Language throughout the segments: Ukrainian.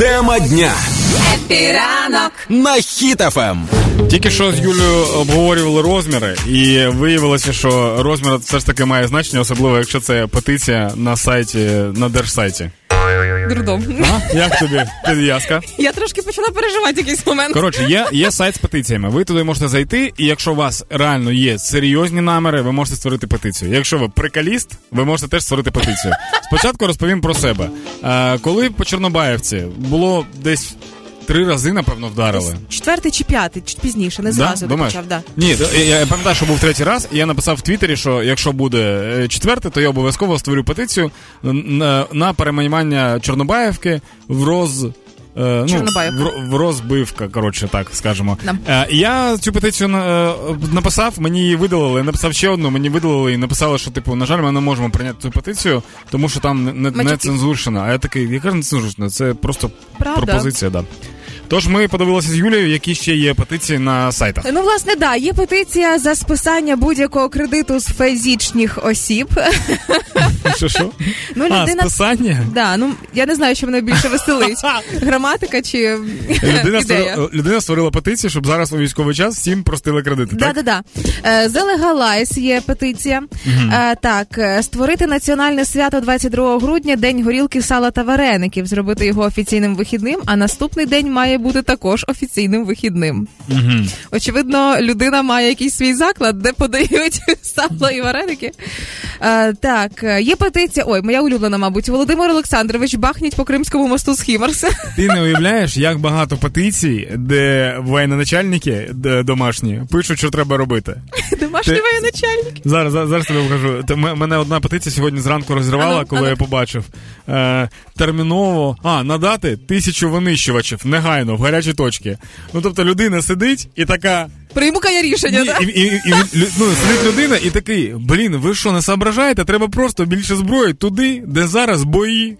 Тема дня Happy ранок на Хіт FM. Тільки що з Юлею обговорювали розміри, і виявилося, що розмір все ж таки має значення, особливо якщо це петиція на сайті на держсайті. Дурдом. А? Як тобі підв'язка? Я трошки почала переживати якийсь момент. Коротше, є, є сайт з петиціями. Ви туди можете зайти, і якщо у вас реально є серйозні наміри, ви можете створити петицію. Якщо ви приколіст, ви можете теж створити петицію. Спочатку розповім про себе. Е, коли по Чорнобаївці було десь. Три рази, напевно, вдарили. Четвертий чи п'ятий, чи пізніше, не зразу да? почав, да. Ні, я, пам'ятаю, що був третій раз, і я написав в Твіттері, що якщо буде е, четвертий, то я обов'язково створю петицію на, на перейменування Чорнобаївки в роз. Е, Ну, в, в розбивка, коротше, так скажемо. Да. Е, я цю петицію на- е, написав, мені її видалили, написав ще одну, мені видалили і написали, що, типу, на жаль, ми не можемо прийняти цю петицію, тому що там не, не, не цензурщина. А я такий, яка не цензурщина? Це просто Правда. пропозиція, да. Тож ми подивилися з Юлією, які ще є петиції на сайтах. Ну, власне, да, є петиція за списання будь-якого кредиту з фізичних осіб. Що що? Ну, А, списання? Да, ну я не знаю, що мене більше веселить. Граматика чи Людина ідея. створила, людина створила петицію, щоб зараз у військовий час всім простили кредити. Да, Так? да, да. Е, Legalize є петиція. Е, Так, е, створити національне свято 22 грудня, день горілки, сала та вареників, зробити його офіційним вихідним, а наступний день має бути також офіційним вихідним. Очевидно, людина має якийсь свій заклад, де подають сало і вареники. Е, Так, е, є петиція. Ой, моя улюблена, мабуть, Володимир Олександрович бахніть по Кримському мосту з Хімарса. Ти не уявляєш, як багато петицій, де воєноначальники де домашні пишуть, що треба робити. Домашній Ти- воєначальник. Зараз, зараз, тобі покажу. Мене одна петиція сьогодні зранку розривала, Ану, коли ану. я побачив. Е, терміново а, надати тисячу винищувачів негайно в гарячі точки. Ну тобто людина сидить і така. Прийму-ка я рішення, так? і, і, і, і ну, сидить людина і такий, блін, ви що, не соображаєте? Треба просто більше зброї туди, де зараз бої.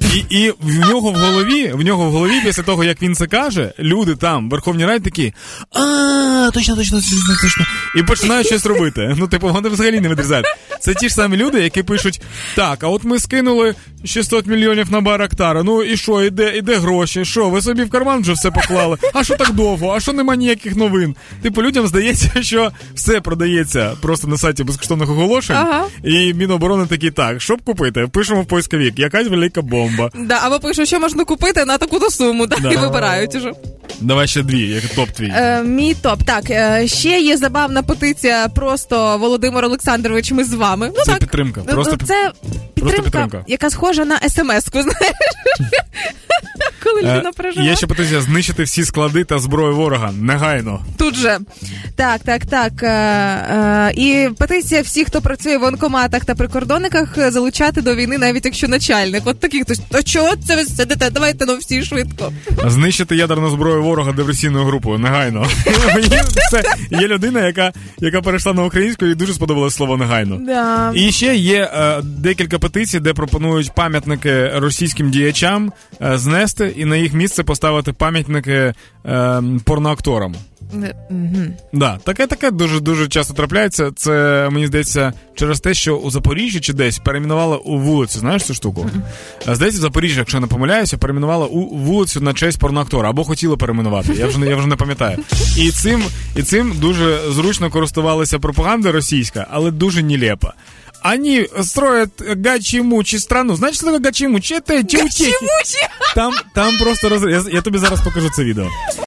І, і в нього в голові, в нього в голові, після того, як він це каже, люди там, в Верховній Раді такі, а, точно, точно, точно, точно. І починають щось робити. Ну, типу, вони взагалі не відрізають. Це ті ж самі люди, які пишуть: так, а от ми скинули 600 мільйонів на Барактара. Ну і що, іде, іде гроші? Що, ви собі в карман вже все поклали? А що так довго? А що нема ніяких новин? Типу, людям здається, що все продається просто на сайті безкоштовних оголошень. Ага. І Міноборони такі, так, щоб купити, пишемо в поисковік, якась велика бомба. Да, або пишу, що можна купити на таку-то суму, да, Да. і вибирають уже. Давай ще дві, як топ твій. Е, мій топ. Так, е, ще є забавна петиція. Просто Володимир Олександрович, ми з вами. Ну Це так, підтримка, просто ну, це підтримка, підтримка. яка схожа на смс-ку, знаєш. Коли людина Е, переживає. Є ще петиція знищити всі склади та зброю ворога. Негайно. Тут же. Так, так, так. Е, е, і петиція всіх, хто працює в воєнкоматах та прикордонниках, залучати до війни, навіть якщо начальник. От таких то чого це ви сидите? Давайте ну всі швидко. Знищити ядерну зброю ворога диверсійною групою. Негайно. Це є людина, яка, яка перейшла на українську і дуже сподобалось слово негайно. Да. І ще є декілька петицій, де пропонують пам'ятники російським діячам знести і на їх місце поставити пам'ятники е, порноакторам. Мгм. Да, таке таке дуже дуже часто трапляється. Це мені здається через те, що у Запоріжжі чи десь перейменували у вулицю. Знаєш цю штуку? А Здається, в Запоріжжі, якщо я не помиляюся, перейменували у вулицю на честь порноактора або хотіли перейменувати. Я вже не я вже не пам'ятаю. І цим і цим дуже зручно користувалася пропаганда російська, але дуже нелепо. Они строят гачимучі страну. Знаєш, що таке гачимучі? Це тютехи. Там, там просто роз... я, я тобі зараз покажу це відео.